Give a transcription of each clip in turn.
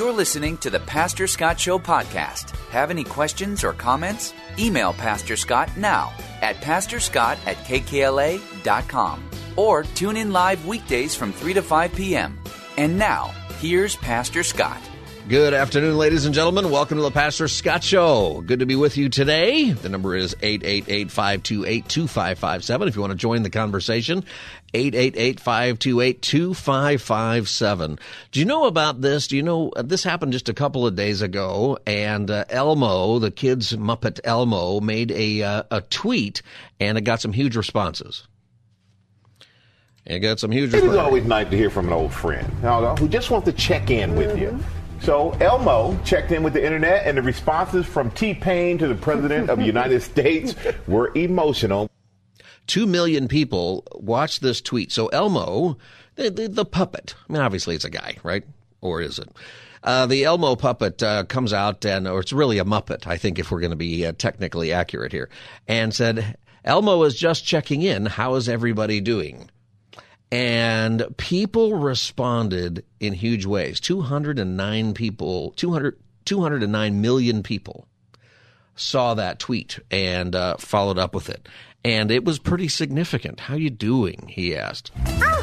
You're listening to the Pastor Scott Show podcast. Have any questions or comments? Email Pastor Scott now at pastorscott at kkla.com or tune in live weekdays from 3 to 5 p.m. And now, here's Pastor Scott. Good afternoon, ladies and gentlemen. Welcome to the Pastor Scott Show. Good to be with you today. The number is 888-528-2557 if you want to join the conversation. 888-528-2557. Do you know about this? Do you know uh, this happened just a couple of days ago and uh, Elmo, the kids Muppet Elmo made a uh, a tweet and it got some huge responses. It got some huge It is always nice to hear from an old friend who just wants to check in with you. So Elmo checked in with the internet, and the responses from T Pain to the President of the United States were emotional. Two million people watched this tweet. So Elmo, the, the, the puppet, I mean, obviously it's a guy, right? Or is it? Uh, the Elmo puppet uh, comes out, and or it's really a Muppet, I think, if we're going to be uh, technically accurate here, and said, "Elmo is just checking in. How is everybody doing?" And people responded in huge ways. 209 people, 200, 209 million people saw that tweet and uh, followed up with it. And it was pretty significant. How you doing? He asked. Oh,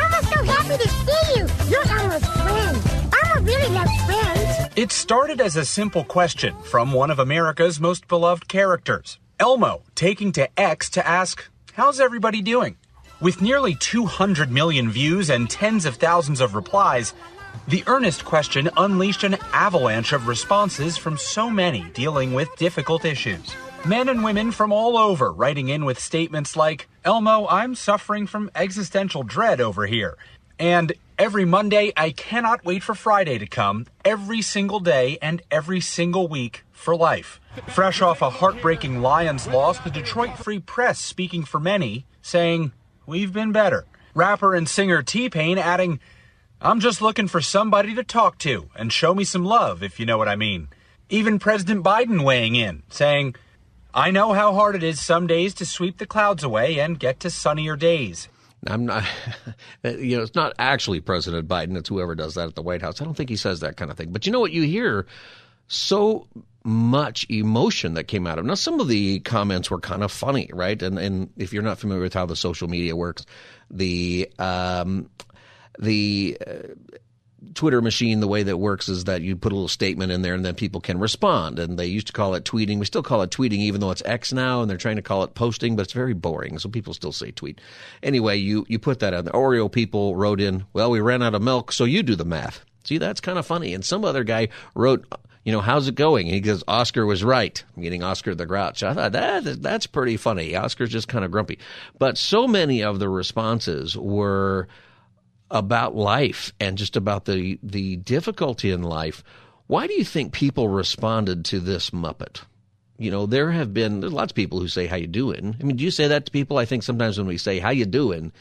Elmo's so happy to see you. You're Elmo's friend. Elmo really loves friends. It started as a simple question from one of America's most beloved characters, Elmo, taking to X to ask, How's everybody doing? With nearly 200 million views and tens of thousands of replies, the earnest question unleashed an avalanche of responses from so many dealing with difficult issues. Men and women from all over writing in with statements like, Elmo, I'm suffering from existential dread over here. And every Monday, I cannot wait for Friday to come, every single day and every single week for life. Fresh off a heartbreaking Lions loss, the Detroit Free Press speaking for many, saying, We've been better. Rapper and singer T Pain adding, I'm just looking for somebody to talk to and show me some love, if you know what I mean. Even President Biden weighing in, saying, I know how hard it is some days to sweep the clouds away and get to sunnier days. I'm not, you know, it's not actually President Biden. It's whoever does that at the White House. I don't think he says that kind of thing. But you know what? You hear so much emotion that came out of. Now, some of the comments were kind of funny, right? And and if you're not familiar with how the social media works, the um, the uh, Twitter machine, the way that works is that you put a little statement in there and then people can respond. And they used to call it tweeting. We still call it tweeting, even though it's X now, and they're trying to call it posting, but it's very boring. So people still say tweet. Anyway, you, you put that on. The Oreo people wrote in, well, we ran out of milk, so you do the math. See, that's kind of funny. And some other guy wrote, you know, how's it going? And he goes, Oscar was right, meaning Oscar the Grouch. I thought that that's pretty funny. Oscar's just kind of grumpy. But so many of the responses were about life and just about the the difficulty in life. Why do you think people responded to this Muppet? You know, there have been there's lots of people who say how you doing. I mean, do you say that to people? I think sometimes when we say how you doing,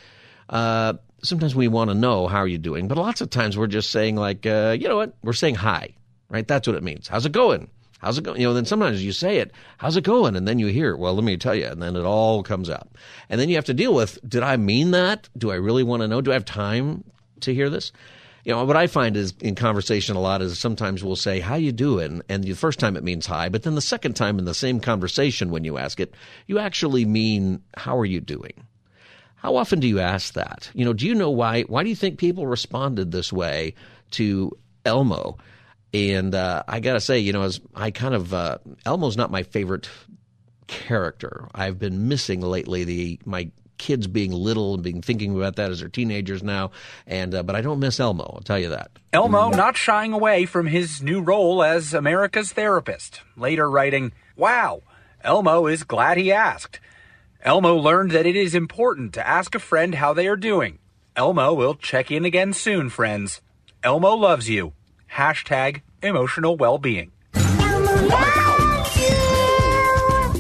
uh, sometimes we want to know how are you doing, but lots of times we're just saying like, uh, you know what? We're saying hi, right? That's what it means. How's it going? How's it going? You know, then sometimes you say it, how's it going? And then you hear, well, let me tell you. And then it all comes out. And then you have to deal with, did I mean that? Do I really want to know? Do I have time to hear this? You know, what I find is in conversation a lot is sometimes we'll say, how you doing? And the first time it means hi, but then the second time in the same conversation when you ask it, you actually mean, how are you doing? How often do you ask that? You know, do you know why? Why do you think people responded this way to Elmo? And uh, I got to say, you know, as I kind of uh, Elmo's not my favorite character. I've been missing lately the my kids being little and being thinking about that as they're teenagers now. And uh, but I don't miss Elmo. I'll tell you that. Elmo not shying away from his new role as America's therapist, later writing, Wow, Elmo is glad he asked. Elmo learned that it is important to ask a friend how they are doing. Elmo will check in again soon, friends. Elmo loves you. Hashtag emotional well-being.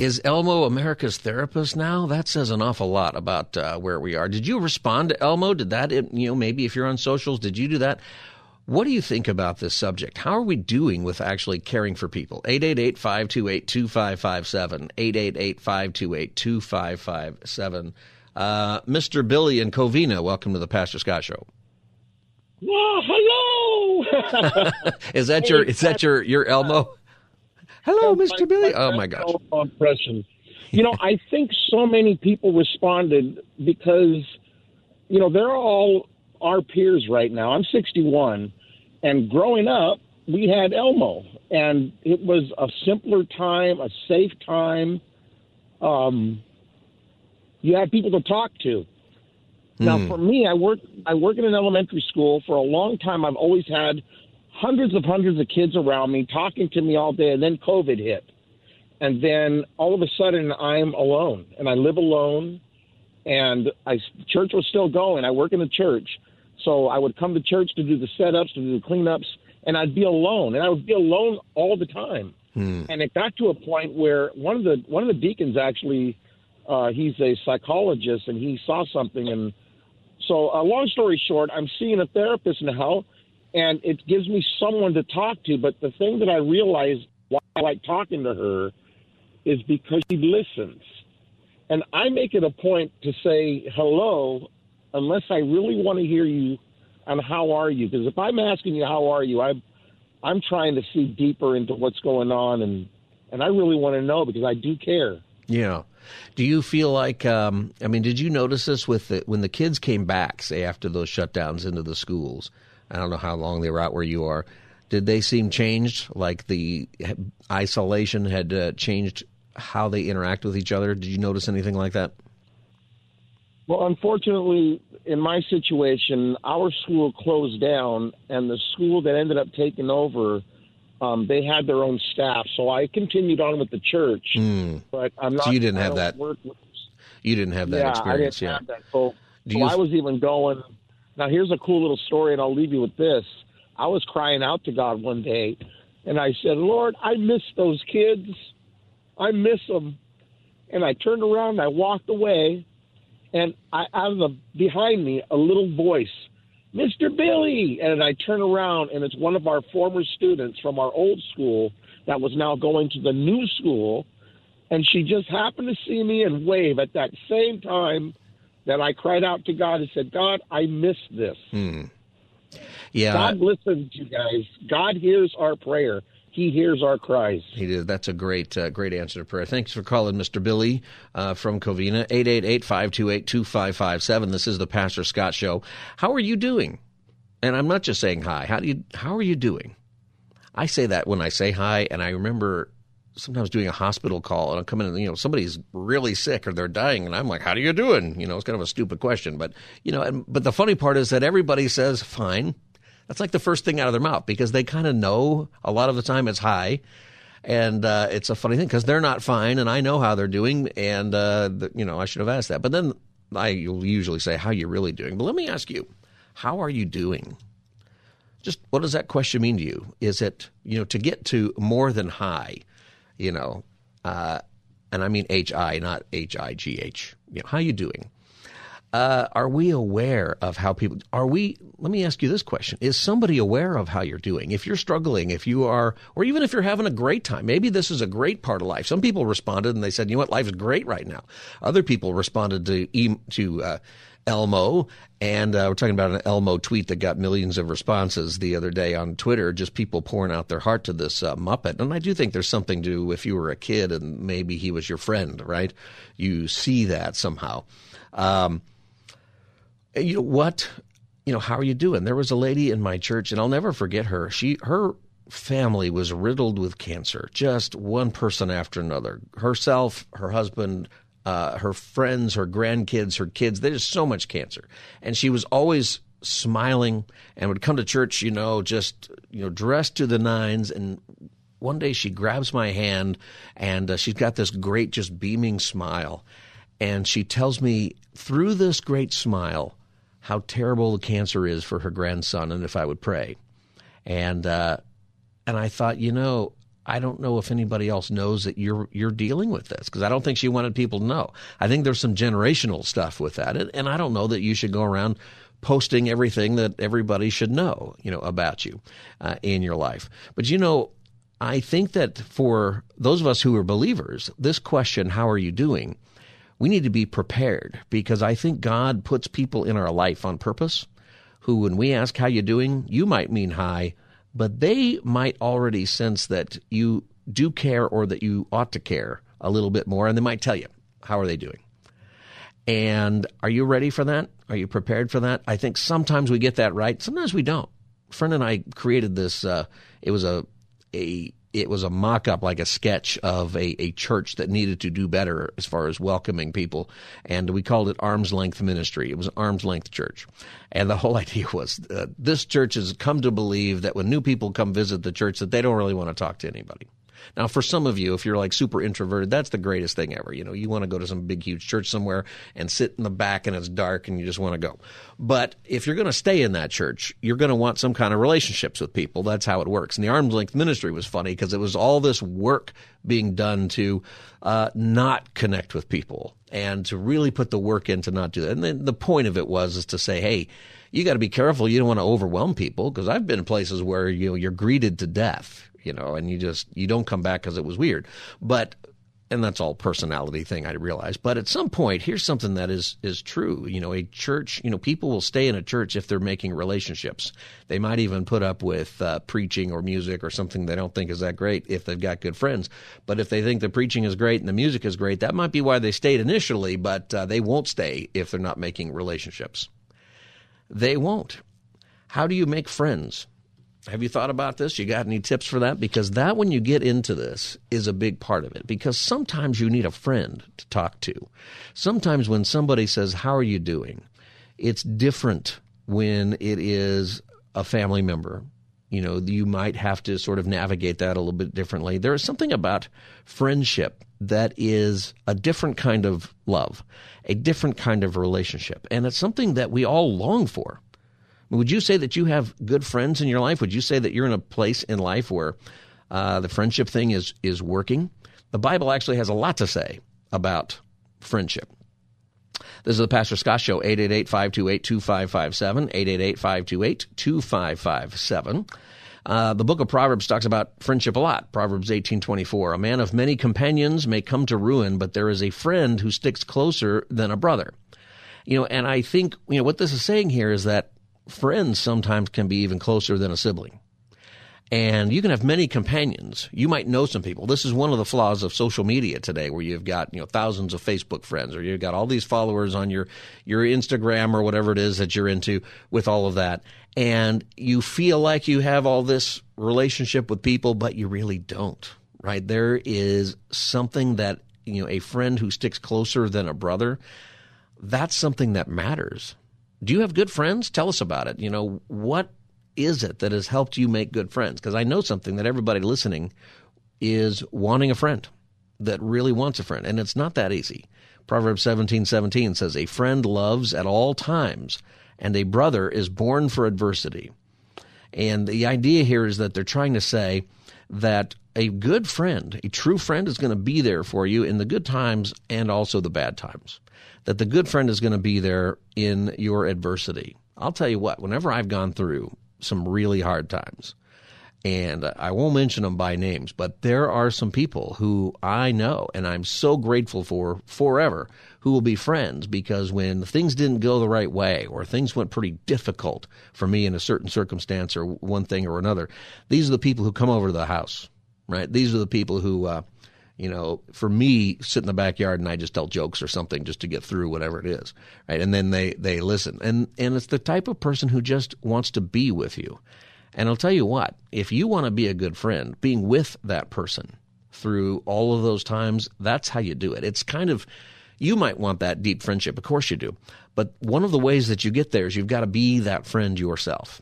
Is Elmo America's therapist now? That says an awful lot about uh, where we are. Did you respond to Elmo? Did that, you know, maybe if you're on socials, did you do that? What do you think about this subject? How are we doing with actually caring for people? 888 528 2557. 888 528 2557. Uh, Mr. Billy and Covina, welcome to the Pastor Scott Show. Oh, hello. Is that your is that your your Elmo? Hello, Mr. Billy. Oh my gosh. Impression. You know, I think so many people responded because, you know, they're all our peers right now. I'm 61, and growing up, we had Elmo, and it was a simpler time, a safe time. Um, you had people to talk to. Now, for me, I work I work in an elementary school. For a long time, I've always had hundreds of hundreds of kids around me talking to me all day, and then COVID hit, and then all of a sudden, I'm alone, and I live alone, and I church was still going. I work in the church, so I would come to church to do the setups, to do the cleanups, and I'd be alone, and I would be alone all the time. And it got to a point where one of the one of the deacons actually, uh, he's a psychologist, and he saw something, and so uh, long story short, I'm seeing a therapist now, and it gives me someone to talk to. But the thing that I realized why I like talking to her is because she listens, and I make it a point to say hello unless I really want to hear you on how are you. Because if I'm asking you how are you, I'm I'm trying to see deeper into what's going on, and and I really want to know because I do care. Yeah. Do you feel like? Um, I mean, did you notice this with the, when the kids came back, say after those shutdowns into the schools? I don't know how long they were out where you are. Did they seem changed? Like the isolation had uh, changed how they interact with each other? Did you notice anything like that? Well, unfortunately, in my situation, our school closed down, and the school that ended up taking over, um, they had their own staff. So I continued on with the church, but I'm not. Hmm. you didn't I have that with, You didn't have that yeah, experience, I didn't yeah. have that. So, so you- I was even going. Now, here's a cool little story, and I'll leave you with this. I was crying out to God one day, and I said, Lord, I miss those kids. I miss them. And I turned around and I walked away, and I, out of the behind me, a little voice, Mr. Billy. And I turn around, and it's one of our former students from our old school that was now going to the new school. And she just happened to see me and wave at that same time that I cried out to God and said, God, I miss this. Hmm. Yeah, God listens, you guys. God hears our prayer. He hears our cries. He did. That's a great, uh, great answer to prayer. Thanks for calling, Mr. Billy uh, from Covina. 888-528-2557. This is the Pastor Scott Show. How are you doing? And I'm not just saying hi. How do you? How are you doing? I say that when I say hi, and I remember sometimes doing a hospital call, and I'm coming in, you know, somebody's really sick or they're dying, and I'm like, "How are you doing?" You know, it's kind of a stupid question, but you know, and, but the funny part is that everybody says fine. That's like the first thing out of their mouth because they kind of know a lot of the time it's hi. And uh, it's a funny thing because they're not fine, and I know how they're doing, and uh, the, you know I should have asked that. But then I usually say, "How you really doing?" But let me ask you, how are you doing? Just what does that question mean to you? Is it you know to get to more than hi, you know, uh, and I mean H I, not H I G H. You know, how you doing? Uh, are we aware of how people are we let me ask you this question. Is somebody aware of how you're doing? If you're struggling if you are or even if you're having a great time maybe this is a great part of life. Some people responded and they said you know what? Life is great right now. Other people responded to to uh, elmo and uh, we're talking about an elmo tweet that got millions of responses the other day on twitter just people pouring out their heart to this uh, muppet. And i do think there's something to if you were a kid and maybe he was your friend right? You see that somehow. Um, you know what? You know how are you doing? There was a lady in my church and i'll never forget her. She her family was riddled with cancer just one person after another. Herself her husband uh, her friends her grandkids her kids there's so much cancer. And she was always smiling and would come to church you know just you know dressed to the nines. And one day she grabs my hand and uh, she's got this great just beaming smile. And she tells me through this great smile how terrible the cancer is for her grandson and if I would pray. And uh, and I thought, you know, I don't know if anybody else knows that you're you're dealing with this because I don't think she wanted people to know. I think there's some generational stuff with that, and, and I don't know that you should go around posting everything that everybody should know, you know, about you uh, in your life. But you know, I think that for those of us who are believers, this question, "How are you doing?" We need to be prepared because I think God puts people in our life on purpose who, when we ask how you doing, you might mean hi, but they might already sense that you do care or that you ought to care a little bit more, and they might tell you, how are they doing? And are you ready for that? Are you prepared for that? I think sometimes we get that right, sometimes we don't. Friend and I created this, uh, it was a, a it was a mock up, like a sketch of a, a church that needed to do better as far as welcoming people. And we called it Arm's Length Ministry. It was an arm's length church. And the whole idea was uh, this church has come to believe that when new people come visit the church, that they don't really want to talk to anybody. Now, for some of you, if you're like super introverted, that's the greatest thing ever. You know, you want to go to some big, huge church somewhere and sit in the back and it's dark and you just want to go. But if you're going to stay in that church, you're going to want some kind of relationships with people. That's how it works. And the arm's length ministry was funny because it was all this work being done to uh, not connect with people and to really put the work in to not do that. And then the point of it was is to say, hey, you got to be careful. You don't want to overwhelm people because I've been in places where you know you're greeted to death you know, and you just you don't come back because it was weird. But and that's all personality thing I realize. But at some point, here's something that is is true. You know, a church. You know, people will stay in a church if they're making relationships. They might even put up with uh, preaching or music or something they don't think is that great if they've got good friends. But if they think the preaching is great and the music is great, that might be why they stayed initially. But uh, they won't stay if they're not making relationships. They won't. How do you make friends? Have you thought about this? You got any tips for that? Because that, when you get into this, is a big part of it. Because sometimes you need a friend to talk to. Sometimes when somebody says, How are you doing? It's different when it is a family member. You know, you might have to sort of navigate that a little bit differently. There is something about friendship that is a different kind of love, a different kind of relationship. And it's something that we all long for. Would you say that you have good friends in your life? Would you say that you're in a place in life where uh, the friendship thing is is working? The Bible actually has a lot to say about friendship. This is the Pastor Scott Show, 888-528-2557, 888-528-2557. Uh, the book of Proverbs talks about friendship a lot. Proverbs 18:24. A man of many companions may come to ruin, but there is a friend who sticks closer than a brother. You know, and I think you know what this is saying here is that friends sometimes can be even closer than a sibling. And you can have many companions. You might know some people. This is one of the flaws of social media today, where you've got you know thousands of Facebook friends, or you've got all these followers on your your Instagram or whatever it is that you're into with all of that, and you feel like you have all this relationship with people, but you really don't. Right? There is something that you know a friend who sticks closer than a brother. That's something that matters. Do you have good friends? Tell us about it. You know, what is it that has helped you make good friends? Because I know something that everybody listening is wanting a friend that really wants a friend, and it's not that easy. Proverbs seventeen seventeen says, A friend loves at all times, and a brother is born for adversity. And the idea here is that they're trying to say that a good friend, a true friend, is going to be there for you in the good times and also the bad times that the good friend is going to be there in your adversity. I'll tell you what, whenever I've gone through some really hard times, and I won't mention them by names, but there are some people who I know and I'm so grateful for forever who will be friends because when things didn't go the right way or things went pretty difficult for me in a certain circumstance or one thing or another, these are the people who come over to the house, right? These are the people who, uh, you know, for me, sit in the backyard and I just tell jokes or something just to get through whatever it is, right? And then they they listen, and and it's the type of person who just wants to be with you. And I'll tell you what, if you want to be a good friend, being with that person through all of those times, that's how you do it. It's kind of you might want that deep friendship, of course you do. But one of the ways that you get there is you've got to be that friend yourself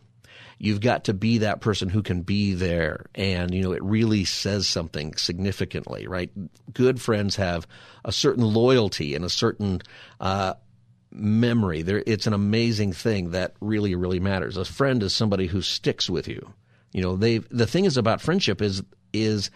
you've got to be that person who can be there. And, you know, it really says something significantly, right? Good friends have a certain loyalty and a certain, uh, memory. There, it's an amazing thing that really, really matters. A friend is somebody who sticks with you. You know, they. The thing is about friendship is is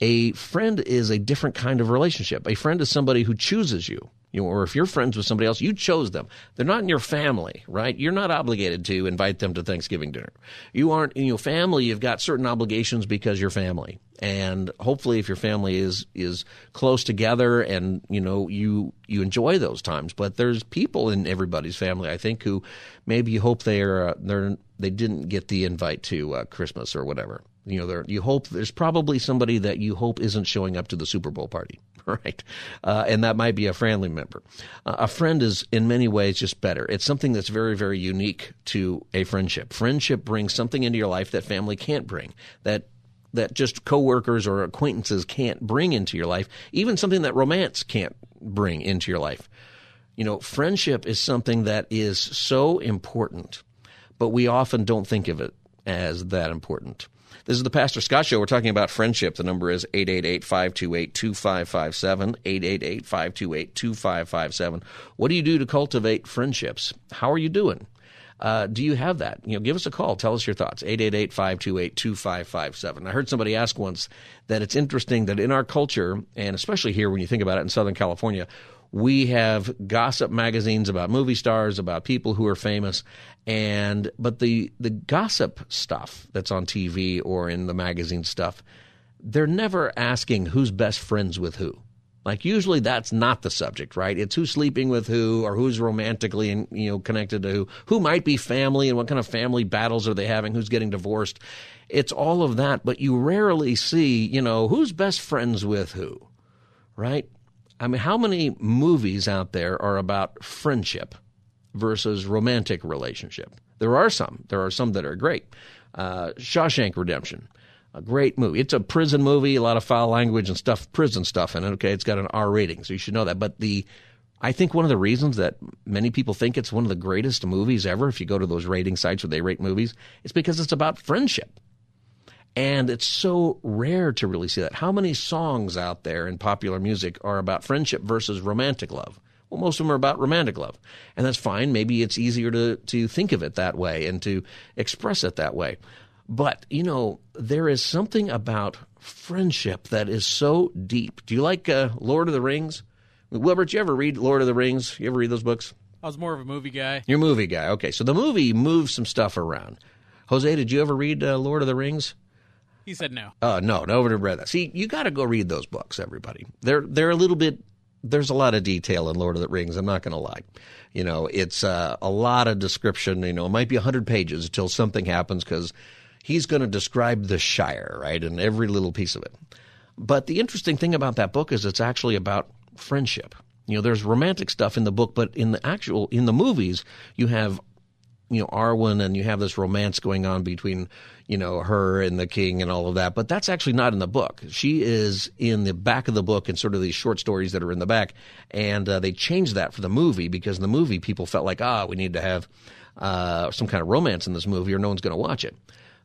a friend is a different kind of relationship. A friend is somebody who chooses you. You know, or if you're friends with somebody else, you chose them. They're not in your family, right? You're not obligated to invite them to Thanksgiving dinner. You aren't in your family. You've got certain obligations because you're family. And hopefully, if your family is is close together, and you know you you enjoy those times. But there's people in everybody's family, I think, who maybe you hope they are uh, they're they didn't get the invite to uh, Christmas or whatever. You know, there you hope there's probably somebody that you hope isn't showing up to the Super Bowl party. right? Uh, and that might be a family member. Uh, a friend is, in many ways, just better. It's something that's very, very unique to a friendship. Friendship brings something into your life that family can't bring. That that just coworkers or acquaintances can't bring into your life. Even something that romance can't bring into your life. You know, friendship is something that is so important, but we often don't think of it as that important. This is the Pastor Scott Show. We're talking about friendship. The number is 888 528 2557. 888 528 2557. What do you do to cultivate friendships? How are you doing? Uh, do you have that? You know, give us a call. Tell us your thoughts. 888-528-2557. I heard somebody ask once that it's interesting that in our culture, and especially here when you think about it in Southern California, we have gossip magazines about movie stars, about people who are famous, and but the the gossip stuff that's on TV or in the magazine stuff, they're never asking who's best friends with who. Like usually that's not the subject, right? It's who's sleeping with who or who's romantically and you know connected to who, who might be family and what kind of family battles are they having, who's getting divorced. It's all of that, but you rarely see, you know, who's best friends with who, right? I mean, how many movies out there are about friendship versus romantic relationship? There are some. There are some that are great. Uh, Shawshank Redemption, a great movie. It's a prison movie, a lot of foul language and stuff, prison stuff in it. Okay, it's got an R rating, so you should know that. But the, I think one of the reasons that many people think it's one of the greatest movies ever, if you go to those rating sites where they rate movies, is because it's about friendship. And it's so rare to really see that. How many songs out there in popular music are about friendship versus romantic love? Well, most of them are about romantic love. And that's fine. Maybe it's easier to, to think of it that way and to express it that way. But, you know, there is something about friendship that is so deep. Do you like uh, Lord of the Rings? Wilbert, did you ever read Lord of the Rings? You ever read those books? I was more of a movie guy. You're a movie guy. Okay, so the movie moves some stuff around. Jose, did you ever read uh, Lord of the Rings? He said no. Uh, no, read that. See, you got to go read those books, everybody. They're they're a little bit. There's a lot of detail in Lord of the Rings. I'm not going to lie. You know, it's uh, a lot of description. You know, it might be hundred pages until something happens because he's going to describe the Shire, right, and every little piece of it. But the interesting thing about that book is it's actually about friendship. You know, there's romantic stuff in the book, but in the actual in the movies, you have you know Arwen and you have this romance going on between you know her and the king and all of that but that's actually not in the book. She is in the back of the book and sort of these short stories that are in the back and uh, they changed that for the movie because in the movie people felt like ah we need to have uh, some kind of romance in this movie or no one's going to watch it.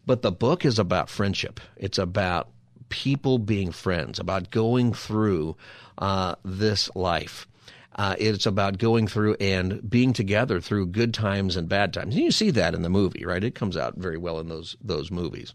But the book is about friendship. It's about people being friends about going through uh, this life uh, it's about going through and being together through good times and bad times. And you see that in the movie, right? It comes out very well in those those movies.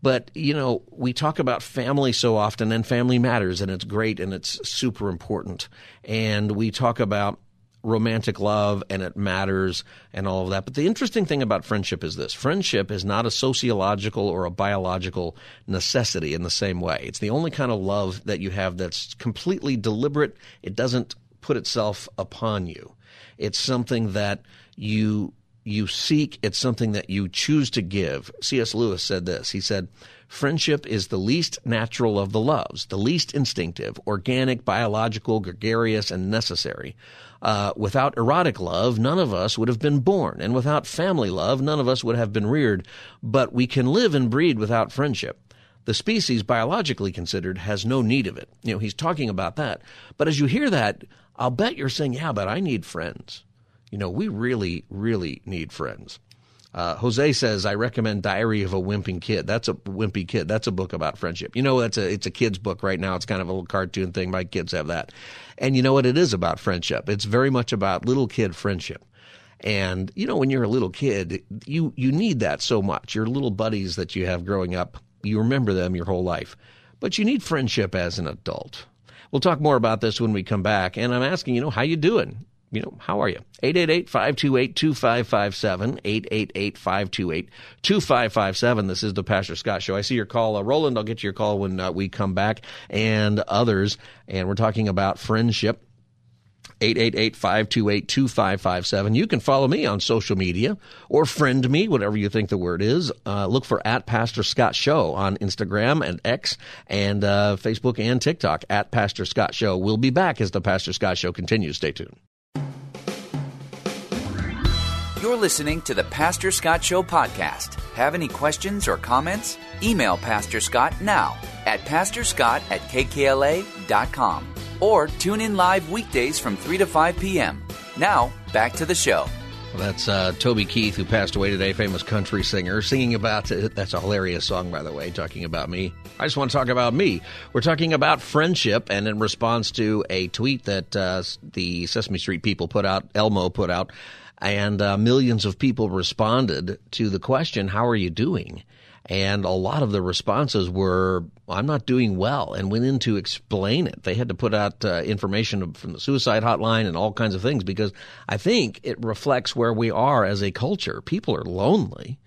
But you know, we talk about family so often, and family matters, and it's great, and it's super important. And we talk about romantic love and it matters and all of that. But the interesting thing about friendship is this friendship is not a sociological or a biological necessity in the same way. It's the only kind of love that you have that's completely deliberate. It doesn't put itself upon you. It's something that you you seek, it's something that you choose to give. C.S. Lewis said this. He said, Friendship is the least natural of the loves, the least instinctive, organic, biological, gregarious, and necessary. Uh, without erotic love, none of us would have been born, and without family love, none of us would have been reared. But we can live and breed without friendship the species biologically considered has no need of it. You know, he's talking about that. But as you hear that, I'll bet you're saying, yeah, but I need friends. You know, we really, really need friends. Uh, Jose says, "I recommend Diary of a Wimpy Kid. That's a wimpy kid. That's a book about friendship. You know, that's a it's a kid's book right now. It's kind of a little cartoon thing. My kids have that, and you know what? It is about friendship. It's very much about little kid friendship. And you know, when you're a little kid, you you need that so much. Your little buddies that you have growing up, you remember them your whole life, but you need friendship as an adult. We'll talk more about this when we come back. And I'm asking, you know, how you doing? you know, how are you? 888-528-2557, 888-528-2557. This is the Pastor Scott Show. I see your call. Uh, Roland, I'll get to your call when uh, we come back and others. And we're talking about friendship. 888-528-2557. You can follow me on social media or friend me, whatever you think the word is. Uh, look for at Pastor Scott Show on Instagram and X and uh, Facebook and TikTok at Pastor Scott Show. We'll be back as the Pastor Scott Show continues. Stay tuned. You're listening to the Pastor Scott Show podcast. Have any questions or comments? Email Pastor Scott now at pastorscott at kkla.com or tune in live weekdays from 3 to 5 p.m. Now, back to the show. Well, that's uh, Toby Keith, who passed away today, famous country singer, singing about that's a hilarious song, by the way, talking about me. I just want to talk about me. We're talking about friendship, and in response to a tweet that uh, the Sesame Street people put out, Elmo put out, and uh, millions of people responded to the question, How are you doing? And a lot of the responses were, I'm not doing well, and went in to explain it. They had to put out uh, information from the suicide hotline and all kinds of things because I think it reflects where we are as a culture. People are lonely,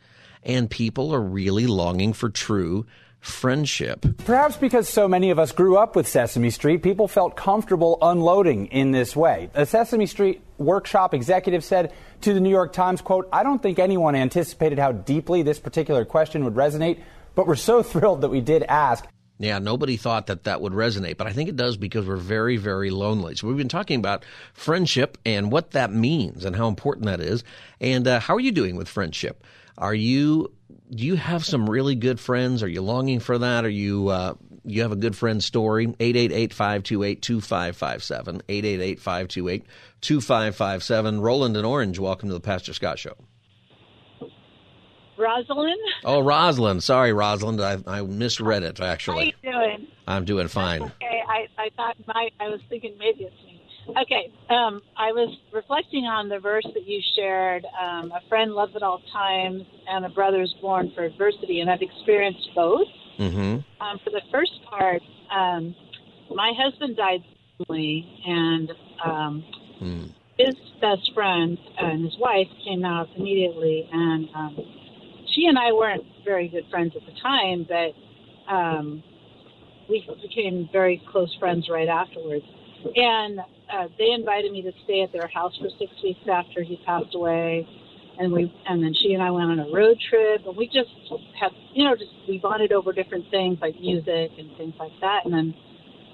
and people are really longing for true friendship. Perhaps because so many of us grew up with Sesame Street, people felt comfortable unloading in this way. A Sesame Street workshop executive said to the New York Times, quote, I don't think anyone anticipated how deeply this particular question would resonate, but we're so thrilled that we did ask. Yeah, nobody thought that that would resonate, but I think it does because we're very, very lonely. So we've been talking about friendship and what that means and how important that is. And uh, how are you doing with friendship? Are you do you have some really good friends? Are you longing for that? Are you uh, you have a good friend story? 888-528-2557. 888-528-2557. Roland and Orange, welcome to the Pastor Scott Show. Rosalind. Oh, Rosalind. Sorry, Rosalind. I, I misread it, actually. How you doing? I'm doing fine. okay. I, I thought my, I was thinking maybe it's me. Okay. Um, I was reflecting on the verse that you shared. Um, a friend loves at all times, and a brother is born for adversity. And I've experienced both. Mm-hmm. Um, for the first part, um, my husband died suddenly, and um, mm. his best friend and his wife came out immediately. And um, she and I weren't very good friends at the time, but um, we became very close friends right afterwards. And uh, they invited me to stay at their house for six weeks after he passed away, and we and then she and I went on a road trip, and we just had you know just we bonded over different things like music and things like that, and then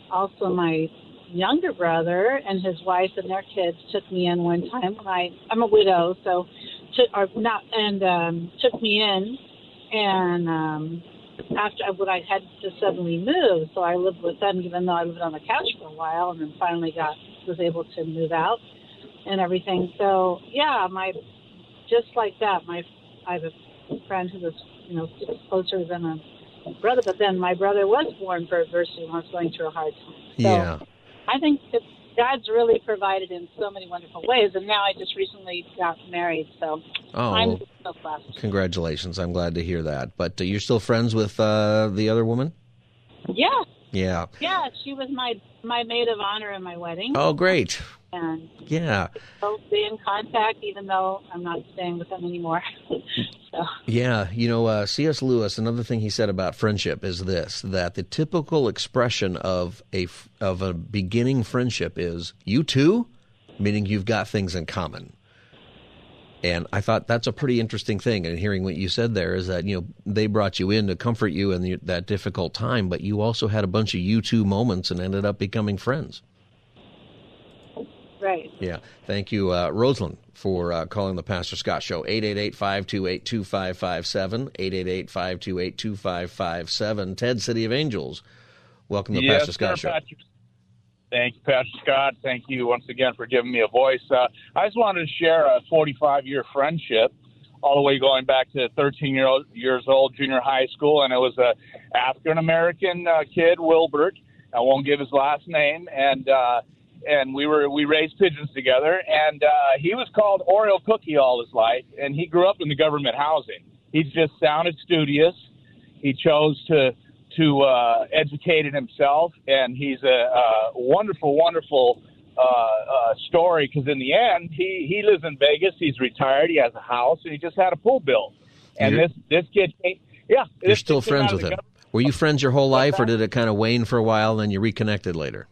also my younger brother and his wife and their kids took me in one time when I I'm a widow, so took or not and um, took me in, and um, after when I had to suddenly move, so I lived with them, even though I lived on the couch for a while, and then finally got was able to move out and everything. So yeah, my just like that, my I have a friend who was you know closer than a brother, but then my brother was born for adversity and was going through a hard time. So yeah. I think that God's really provided in so many wonderful ways, and now I just recently got married, so Oh, I'm so blessed. congratulations! I'm glad to hear that. But uh, you're still friends with uh, the other woman? Yeah, Yeah. yeah, she was my my maid of honor in my wedding, Oh, great. And Yeah. we'll stay in contact, even though I'm not staying with them anymore. so Yeah, you know, uh, C.S. Lewis. Another thing he said about friendship is this: that the typical expression of a of a beginning friendship is "you too," meaning you've got things in common. And I thought that's a pretty interesting thing. And hearing what you said there is that you know they brought you in to comfort you in the, that difficult time, but you also had a bunch of you two moments and ended up becoming friends. Right. Yeah. Thank you, uh, Rosalind, for uh, calling the Pastor Scott Show. 888-528-2557, 888-528-2557. Ted, City of Angels. Welcome to the Yes, Pastor Scott sir, Show. Pastor. Thank you, Pastor Scott. Thank you once again for giving me a voice. Uh, I just wanted to share a 45 year friendship. all the way going back to 13 year old, years old, junior high school, and it was a African American uh, kid, Wilbert. I won't give his last name, and uh, and we were we raised pigeons together, and uh, he was called Oreo Cookie all his life, and he grew up in the government housing. He just sounded studious. He chose to to uh, educate it himself, and he's a, a wonderful, wonderful uh, uh, story because in the end, he he lives in Vegas. He's retired. He has a house, and he just had a pool bill. And You're- this this kid, yeah, You're still friends with him. Were you friends your whole life, or did it kind of wane for a while and then you reconnected later?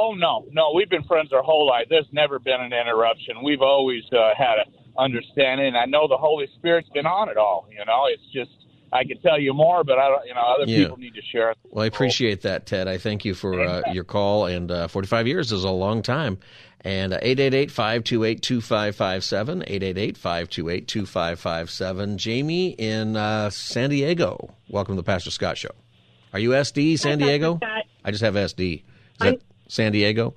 Oh no, no, we've been friends our whole life. There's never been an interruption. We've always uh, had an understanding. I know the Holy Spirit's been on it all. You know, it's just I could tell you more, but I don't. You know, other Yeah. people need to share it. Well, I appreciate that, Ted. I thank you for uh, your call. And uh, 45 years is a long time. And uh, 888 528 2557. 888 528 2557. Jamie in uh, San Diego. Welcome to the Pastor Scott Show. Are you SD, San Hi, Diego? I just have SD. Is I'm- that San Diego?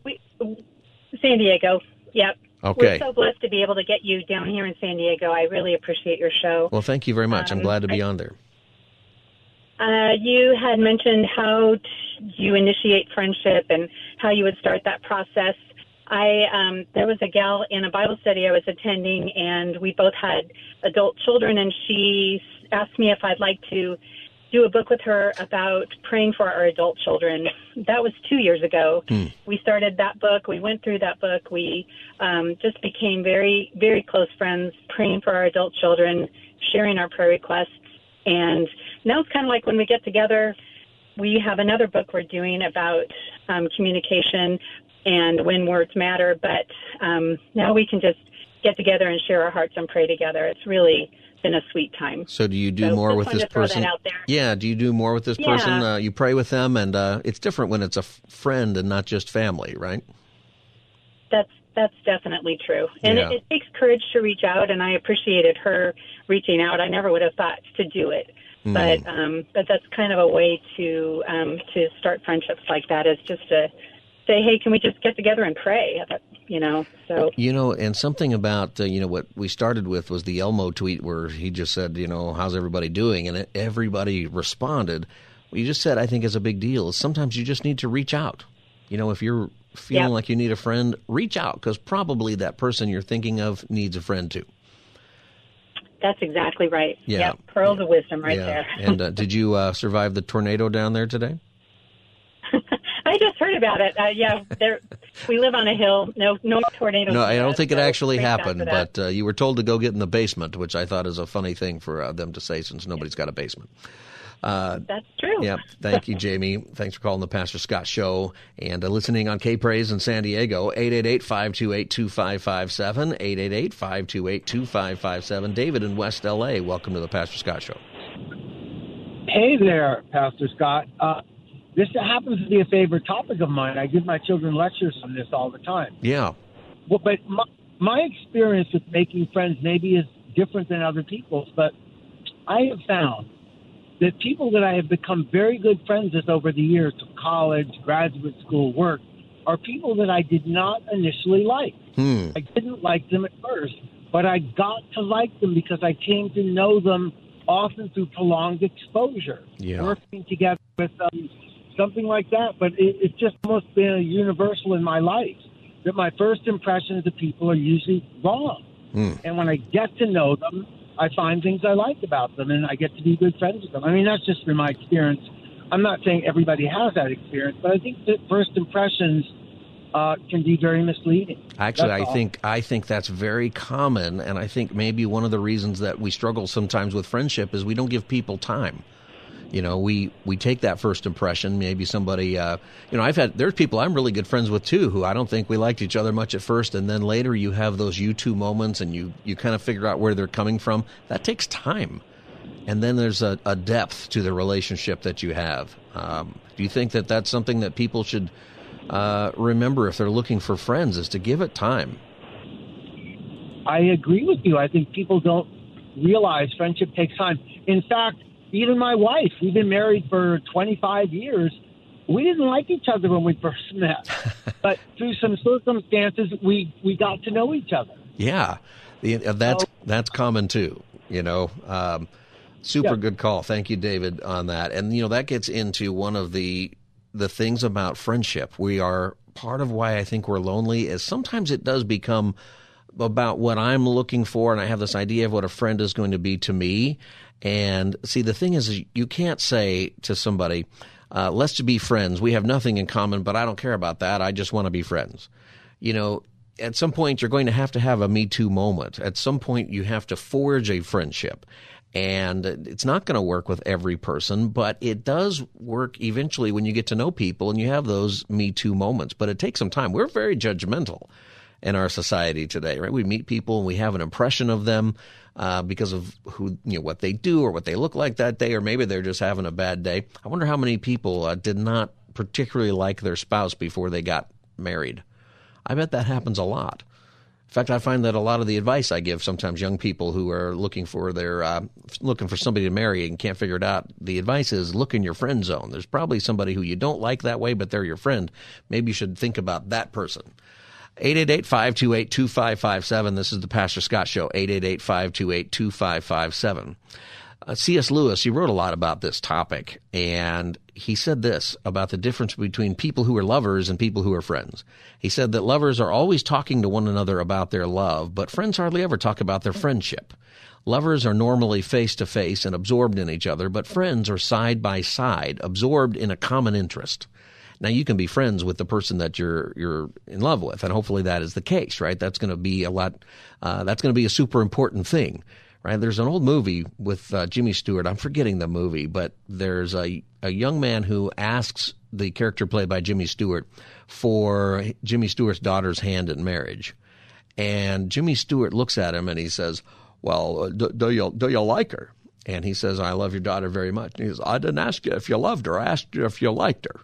San Diego. Yep. Okay. We're so blessed to be able to get you down here in San Diego. I really appreciate your show. Well, thank you very much. I'm Um, glad to be I- on there. Uh, you had mentioned how t- you initiate friendship and how you would start that process. I um, there was a gal in a Bible study I was attending, and we both had adult children, and she asked me if I'd like to do a book with her about praying for our adult children. That was two years ago. We started that book. We went through that book. We um, just became very, very close friends, praying for our adult children, sharing our prayer requests. And now it's kind of like when we get together, we have another book we're doing about um, communication and when words matter. But um, now we can just get together and share our hearts and pray together. It's really been a sweet time. So do you do So more with this to throw that person? out there. Yeah, do you do more with this Yeah. person? Uh, you pray with them, and uh, it's different when it's a f- friend and not just family, right? That's that's definitely true, and Yeah. it, it takes courage to reach out. And I appreciated her reaching out. I never would have thought to do it, Hmm. but um, but that's kind of a way to um, to start friendships like that. Is just to say, hey, can we just get together and pray? You know, so You know, and something about uh, you know what we started with was the Elmo tweet where he just said, you know, how's everybody doing, and everybody responded. What you just said, I think, is a big deal. Sometimes you just need to reach out. You know, if you're feeling Yeah. like you need a friend, reach out because probably that person you're thinking of needs a friend too. that's exactly right. Yeah. Yep, pearls of wisdom right yeah. there. and uh, did you uh, survive the tornado down there today? I just heard about it. Uh, yeah, there. We live on a hill. No, no tornadoes. No, I don't think it so actually happened, but uh, you were told to go get in the basement, which I thought is a funny thing for uh, them to say since nobody's got a basement. Uh, That's true. Yep. Thank you, Jamie. Thanks for calling the Pastor Scott Show and uh, listening on K Praise in San Diego. 888 528 2557. 888 528 2557. David in West LA, welcome to the Pastor Scott Show. Hey there, Pastor Scott. Uh, this happens to be a favorite topic of mine. I give my children lectures on this all the time. Yeah. Well, but my, my experience with making friends maybe is different than other people's, but I have found that people that I have become very good friends with over the years of college, graduate school, work, are people that I did not initially like. Hmm. I didn't like them at first, but I got to like them because I came to know them often through prolonged exposure, Yeah. working together with um, something like that. But it, it's just almost been a universal in my life that my first impressions of people are usually wrong. Hmm. And when I get to know them, I find things I like about them, and I get to be good friends with them. I mean, that's just been my experience. I'm not saying everybody has that experience, but I think that first impressions uh, can be very misleading. Actually, That's I all. think I think that's very common, and I think maybe one of the reasons that we struggle sometimes with friendship is we don't give people time. You know, we we take that first impression. Maybe somebody, uh, you know, I've had there's people I'm really good friends with too, who I don't think we liked each other much at first, and then later you have those you two moments, and you you kind of figure out where they're coming from. That takes time, and then there's a, a depth to the relationship that you have. Um, do you think that that's something that people should uh, remember if they're looking for friends is to give it time. I agree with you. I think people don't realize friendship takes time. In fact, even my wife, we've been married for 25 years. We didn't like each other when we first met, but through some circumstances, we we got to know each other. Yeah, uh, that's that's common too. You know, um, super Yeah. good call. Thank you, David, on that. And you know that gets into one of the the things about friendship. We are part of why I think we're lonely is sometimes it does become about what I'm looking for, and I have this idea of what a friend is going to be to me. And see, the thing is, is you can't say to somebody, uh, "Let's be friends. We have nothing in common, but I don't care about that. I just want to be friends." You know, at some point, you're going to have to have a Me Too moment. At some point, you have to forge a friendship. And it's not going to work with every person, but it does work eventually when you get to know people and you have those Me Too moments. But it takes some time. We're very judgmental in our society today, right? We meet people and we have an impression of them uh, because of who, you know, what they do or what they look like that day, or maybe they're just having a bad day. I wonder how many people uh, did not particularly like their spouse before they got married. I bet that happens a lot. In fact, I find that a lot of the advice I give sometimes young people who are looking for their uh, looking for somebody to marry and can't figure it out, the advice is look in your friend zone. There's probably somebody who you don't like that way, but they're your friend. Maybe you should think about that person. 888-528-2557. This is the Pastor Scott Show. 888-528-2557. Uh, C.S. Lewis, he wrote a lot about this topic, and he said this about the difference between people who are lovers and people who are friends. He said that lovers are always talking to one another about their love, but friends hardly ever talk about their friendship. Lovers are normally face to face and absorbed in each other, but friends are side by side, absorbed in a common interest. Now you can be friends with the person that you're you're in love with, and hopefully that is the case, right? That's going to be a lot. Uh, that's going to be a super important thing, right? There's an old movie with uh, Jimmy Stewart. I'm forgetting the movie, but there's a a young man who asks the character played by Jimmy Stewart for Jimmy Stewart's daughter's hand in marriage, and Jimmy Stewart looks at him and he says, "Well, uh, do, do you do you like her?" And he says, "I love your daughter very much." And he says, "I didn't ask you if you loved her. I asked you if you liked her."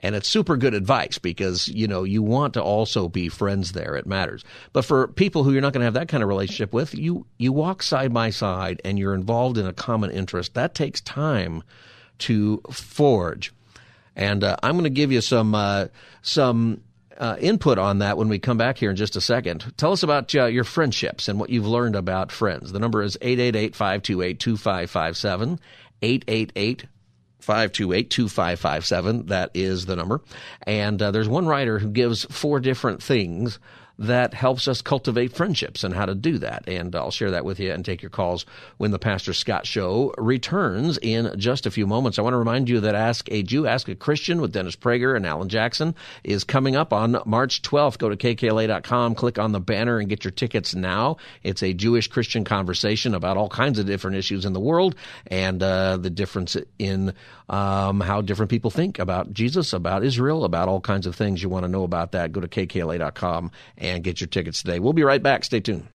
And it's super good advice because, you know, you want to also be friends there. It matters. But for people who you're not going to have that kind of relationship with, you, you walk side by side and you're involved in a common interest. That takes time to forge. And uh, I'm going to give you some, uh, some, uh, input on that when we come back here in just a second. Tell us about uh, your friendships and what you've learned about friends. The number is 888-528-2557, 888 528 2557. That is the number. And uh, there's one writer who gives four different things that helps us cultivate friendships and how to do that. And I'll share that with you and take your calls when the Pastor Scott Show returns in just a few moments. I want to remind you that Ask a Jew, Ask a Christian with Dennis Prager and Alan Jackson is coming up on March 12th. Go to kkla.com, click on the banner, and get your tickets now. It's a Jewish Christian conversation about all kinds of different issues in the world and uh, the difference in um, how different people think about Jesus, about Israel, about all kinds of things. You want to know about that, go to kkla.com and get your tickets today. We'll be right back. Stay tuned.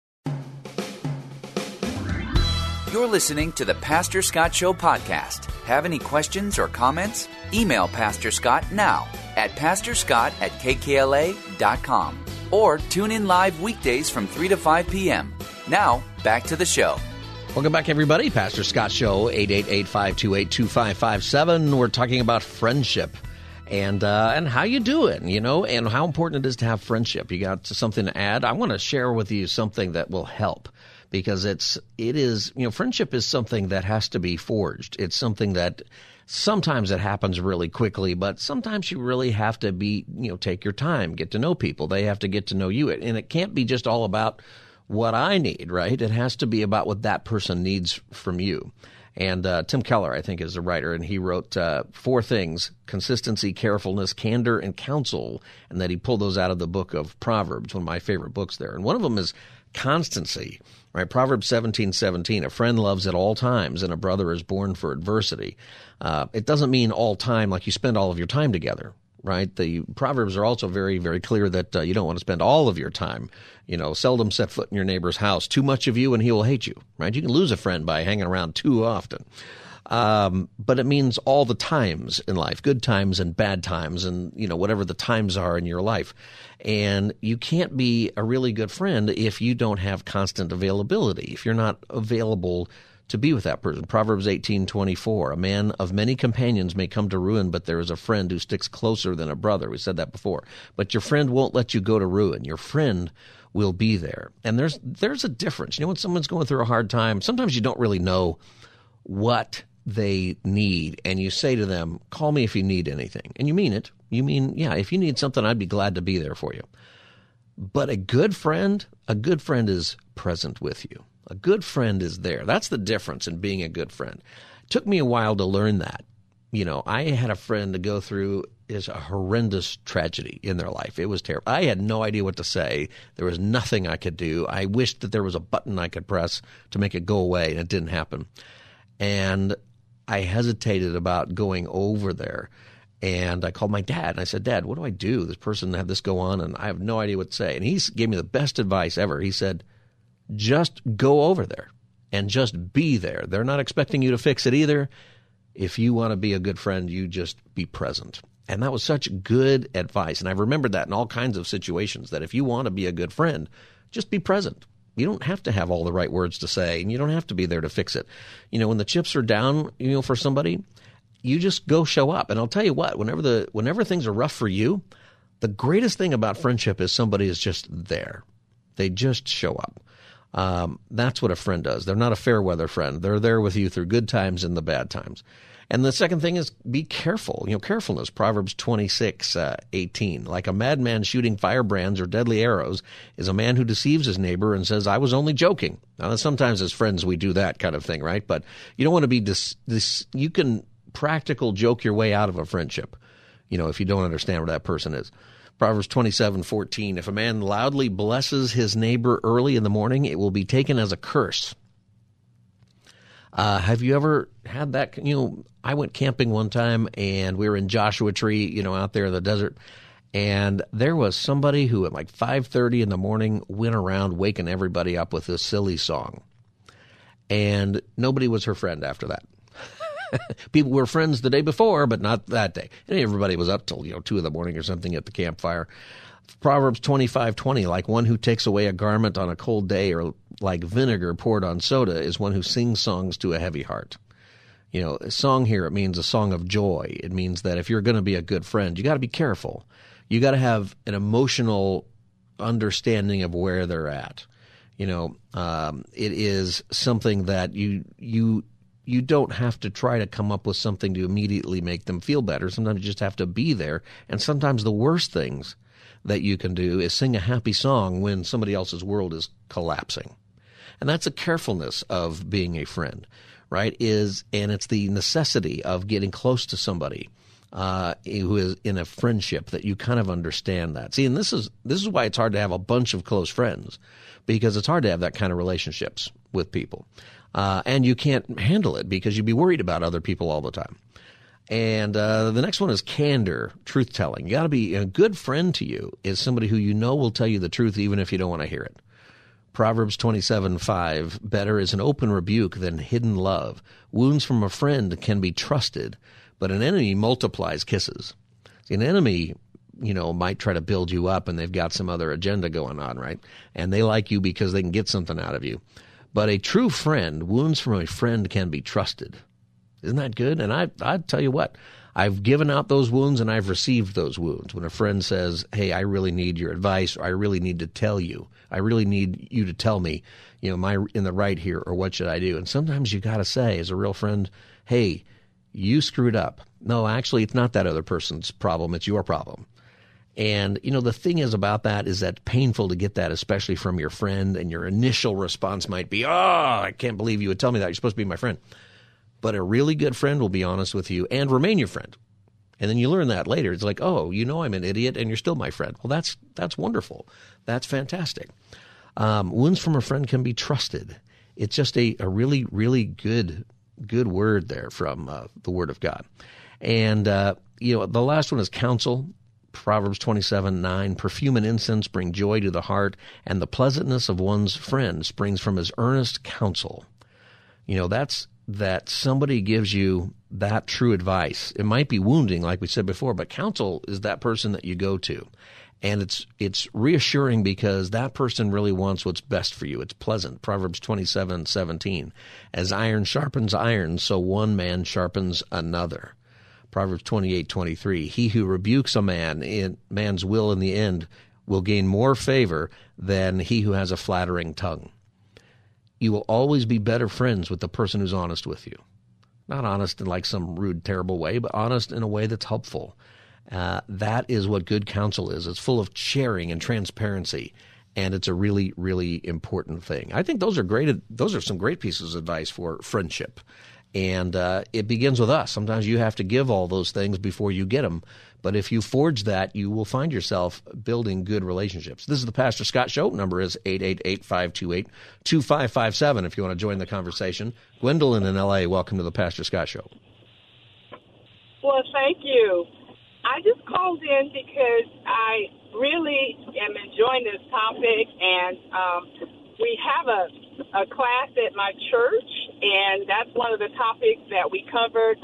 You're listening to the Pastor Scott Show podcast. Have any questions or comments? Email Pastor Scott now at pastorscott at kkla.com or tune in live weekdays from 3 to 5 p.m. Now, back to the show. Welcome back, everybody. Pastor Scott Show, 888-528-2557. We're talking about friendship and uh, and how you do it, you know, and how important it is to have friendship. You got something to add? I want to share with you something that will help because it's it is you know friendship is something that has to be forged. It's something that sometimes it happens really quickly, but sometimes you really have to be you know take your time, get to know people. They have to get to know you, and it can't be just all about what I need, right? It has to be about what that person needs from you. And uh, Tim Keller, I think, is the writer, and he wrote uh, four things consistency, carefulness, candor, and counsel. And that he pulled those out of the book of Proverbs, one of my favorite books there. And one of them is constancy, right? Proverbs seventeen seventeen. A friend loves at all times, and a brother is born for adversity. Uh, it doesn't mean all time like you spend all of your time together, right? The Proverbs are also very, very clear that uh, you don't want to spend all of your time. You know, seldom set foot in your neighbor's house. Too much of you and he will hate you, right? You can lose a friend by hanging around too often. Um, but it means all the times in life, good times and bad times, and you know whatever the times are in your life. And you can't be a really good friend if you don't have constant availability. If you're not available to be with that person. Proverbs 18:24, a man of many companions may come to ruin, but there is a friend who sticks closer than a brother. We said that before. But your friend won't let you go to ruin. Your friend will be there. And there's there's a difference. You know, when someone's going through a hard time, sometimes you don't really know what they need, and you say to them, "Call me if you need anything," and you mean it. You mean, yeah, if you need something, I'd be glad to be there for you. But a good friend, a good friend is present with you. A good friend is there. That's the difference in being a good friend. It took me a while to learn that. You know, I had a friend to go through is a horrendous tragedy in their life. It was terrible. I had no idea what to say. There was nothing I could do. I wished that there was a button I could press to make it go away, and it didn't happen. And I hesitated about going over there. And I called my dad and I said, Dad, what do I do? This person had this go on and I have no idea what to say. And he gave me the best advice ever. He said, just go over there and just be there. They're not expecting you to fix it either. If you want to be a good friend, you just be present. And that was such good advice. And I've remembered that in all kinds of situations that if you want to be a good friend, just be present. You don't have to have all the right words to say, and you don't have to be there to fix it. You know, when the chips are down, you know, for somebody, you just go show up. And I'll tell you what, whenever the whenever things are rough for you, the greatest thing about friendship is somebody is just there. They just show up. Um, that's what a friend does. They're not a fair weather friend. They're there with you through good times and the bad times. And the second thing is be careful. You know, carefulness. Proverbs 26, uh, 18. Like a madman shooting firebrands or deadly arrows is a man who deceives his neighbor and says, I was only joking. Now, sometimes as friends we do that kind of thing, right? But you don't want to be dis- dis- you can practical joke your way out of a friendship, you know, if you don't understand where that person is. Proverbs 27:14 If a man loudly blesses his neighbor early in the morning, it will be taken as a curse. Uh, have you ever had that? You know, I went camping one time and we were in Joshua Tree, you know, out there in the desert, and there was somebody who at like 5:30 in the morning went around waking everybody up with this silly song, and nobody was her friend after that. People were friends the day before, but not that day. And everybody was up till you know two in the morning or something at the campfire. Proverbs twenty five twenty, like one who takes away a garment on a cold day, or like vinegar poured on soda, is one who sings songs to a heavy heart. You know, a song here it means a song of joy. It means that if you're going to be a good friend, you got to be careful. You got to have an emotional understanding of where they're at. You know, um, it is something that you you you don't have to try to come up with something to immediately make them feel better. Sometimes you just have to be there. And sometimes the worst things that you can do is sing a happy song when somebody else's world is collapsing. And that's a carefulness of being a friend, right? Is and it's the necessity of getting close to somebody uh, who is in a friendship that you kind of understand that. See, and this is this is why it's hard to have a bunch of close friends because it's hard to have that kind of relationships with people. Uh, and you can't handle it because you'd be worried about other people all the time. And uh, the next one is candor, truth telling. You got to be a good friend to you is somebody who you know will tell you the truth even if you don't want to hear it. Proverbs 27 5 Better is an open rebuke than hidden love. Wounds from a friend can be trusted, but an enemy multiplies kisses. See, an enemy, you know, might try to build you up and they've got some other agenda going on, right? And they like you because they can get something out of you. But a true friend, wounds from a friend can be trusted. Isn't that good? And I, I tell you what, I've given out those wounds and I've received those wounds. When a friend says, "Hey, I really need your advice," or "I really need to tell you," "I really need you to tell me," you know, am I in the right here, or what should I do? And sometimes you got to say, as a real friend, "Hey, you screwed up." No, actually, it's not that other person's problem; it's your problem. And, you know, the thing is about that is that painful to get that, especially from your friend, and your initial response might be, oh, I can't believe you would tell me that. You're supposed to be my friend. But a really good friend will be honest with you and remain your friend. And then you learn that later. It's like, oh, you know I'm an idiot and you're still my friend. Well, that's that's wonderful. That's fantastic. Um, wounds from a friend can be trusted. It's just a, a really, really good good word there from uh, the Word of God. And, uh, you know, the last one is counsel. Proverbs 27 9, perfume and incense bring joy to the heart, and the pleasantness of one's friend springs from his earnest counsel. You know, that's that somebody gives you that true advice. It might be wounding, like we said before, but counsel is that person that you go to. And it's it's reassuring because that person really wants what's best for you. It's pleasant. Proverbs twenty seven seventeen. As iron sharpens iron, so one man sharpens another. Proverbs twenty eight twenty three. He who rebukes a man in man's will in the end will gain more favor than he who has a flattering tongue. You will always be better friends with the person who's honest with you. Not honest in like some rude, terrible way, but honest in a way that's helpful. Uh, that is what good counsel is. It's full of sharing and transparency, and it's a really, really important thing. I think those are great. Those are some great pieces of advice for friendship, and uh, it begins with us. Sometimes you have to give all those things before you get them. But if you forge that, you will find yourself building good relationships. This is the Pastor Scott Show. Number is 888-528-2557 if you want to join the conversation. Gwendolyn in L.A., welcome to the Pastor Scott Show. Well, thank you. I just called in because I really am enjoying this topic, and um, we have a, a class at my church, and that's one of the topics that we covered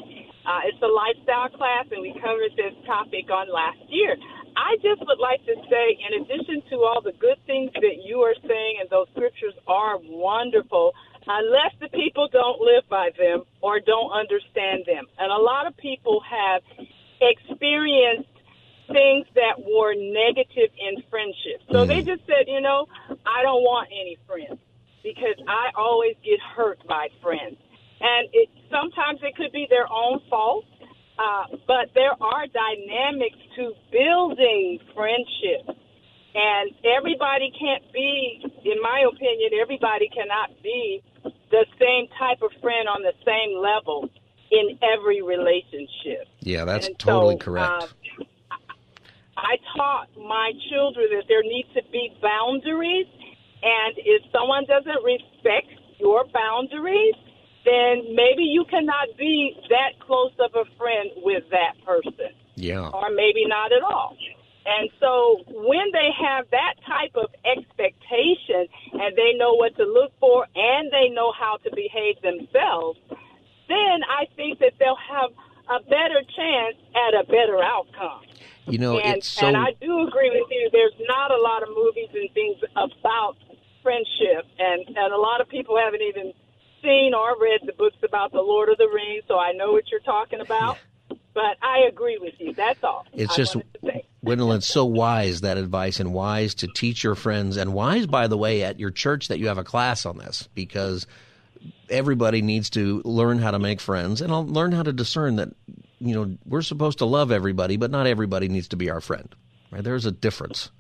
uh, it's a lifestyle class, and we covered this topic on last year. I just would like to say, in addition to all the good things that you are saying, and those scriptures are wonderful, unless the people don't live by them or don't understand them. And a lot of people have experienced things that were negative in friendship. So they just said, you know, I don't want any friends because I always get hurt by friends and it sometimes it could be their own fault. Uh, but there are dynamics to building friendships, and everybody can't be, in my opinion, everybody cannot be the same type of friend on the same level in every relationship. Yeah, that's And totally so, correct. uh, I taught my children that there needs to be boundaries, and if someone doesn't respect your boundaries, then maybe you cannot be that close of a friend with that person, yeah. or maybe not at all. And so when they have that type of expectation and they know what to look for and they know how to behave themselves, then I think that they'll have a better chance at a better outcome. You know, and, it's so. and I do agree with you. There's not a lot of movies and things about friendship, and and a lot of people haven't even seen or read the books about the Lord of the Rings, so I know what you're talking about. But I agree with you. That's all. It's I just, wanted to say. Gwendolyn, so wise, that advice, and wise to teach your friends, and wise, by the way, at your church that you have a class on this, because everybody needs to learn how to make friends and learn how to discern that, you know, we're supposed to love everybody, but not everybody needs to be our friend. Right? There's a difference.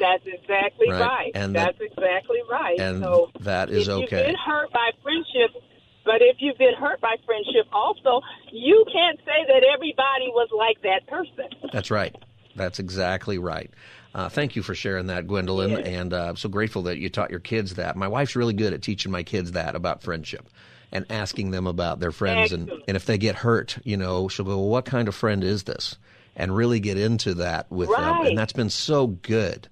That's exactly Right. right. And That's exactly right. and so that is if okay. You've been hurt by friendship, but if you've been hurt by friendship, also you can't say that everybody was like that person. That's right. That's exactly right. Uh, thank you for sharing that, Gwendolyn. And uh, I'm so grateful that you taught your kids that. My wife's really good at teaching my kids that about friendship and asking them about their friends. And, and if they get hurt, you know, she'll go, well, what kind of friend is this? And really get into that with them. And that's been so good,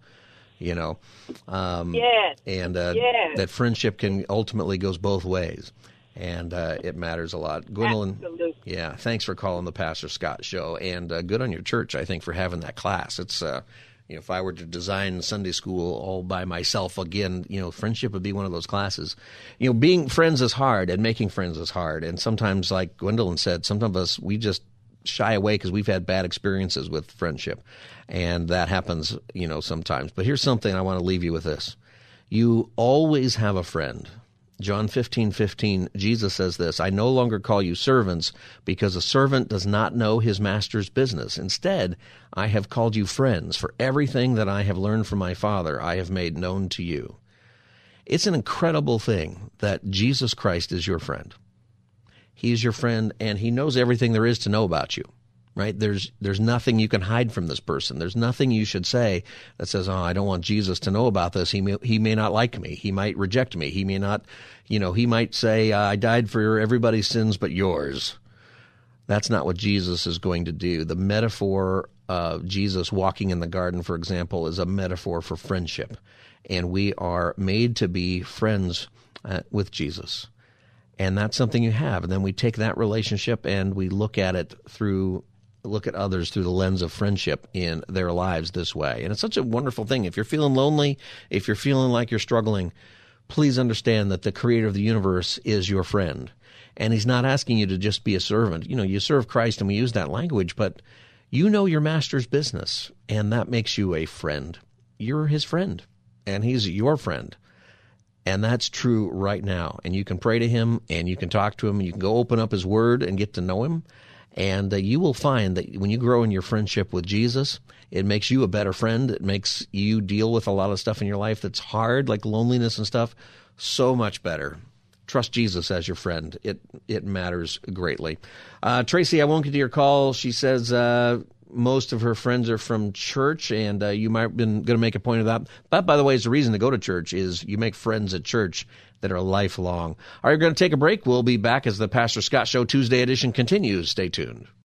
you know. Um, Yes. And uh, Yes. that friendship can ultimately goes both ways. And uh, it matters a lot. Gwendolyn, Absolutely. yeah, thanks for calling the Pastor Scott Show, and uh, good on your church, I think, for having that class. It's, uh, you know, if I were to design Sunday school all by myself again, you know, friendship would be one of those classes. You know, being friends is hard, and making friends is hard, and sometimes, like Gwendolyn said, sometimes us we just shy away because we've had bad experiences with friendship, and that happens, you know, sometimes. But here's something I want to leave you with: this: you always have a friend. John 15, 15, Jesus says this I no longer call you servants because a servant does not know his master's business. Instead, I have called you friends, for everything that I have learned from my Father I have made known to you. It's an incredible thing that Jesus Christ is your friend. He is your friend, and he knows everything there is to know about you. Right? There's there's nothing you can hide from this person. There's nothing you should say that says, "Oh, I don't want Jesus to know about this. He may he may not like me. He might reject me. He may not, you know, he might say, "I died for everybody's sins but yours." That's not what Jesus is going to do. The metaphor of Jesus walking in the garden, for example, is a metaphor for friendship. And we are made to be friends uh, with Jesus. And that's something you have. And then we take that relationship and we look at it through, look at others through the lens of friendship in their lives this way. And it's such a wonderful thing. If you're feeling lonely, if you're feeling like you're struggling, please understand that the creator of the universe is your friend. And he's not asking you to just be a servant. You know, you serve Christ and we use that language, but you know your master's business, and that makes you a friend. you're his friend and he's your friend. And that's true right now. And you can pray to him and you can talk to him. And you can go open up his word and get to know him. And uh, you will find that when you grow in your friendship with Jesus, it makes you a better friend. It makes you deal with a lot of stuff in your life that's hard, like loneliness and stuff, so much better. Trust Jesus as your friend. It it matters greatly. Uh, Tracy, I won't get to your call. She says uh, most of her friends are from church, and uh, you might have been going to make a point of that. But by the way, is the reason to go to church is you make friends at church that are lifelong. Right, we're going to take a break. We'll be back as the Pastor Scott Show Tuesday edition continues. Stay tuned.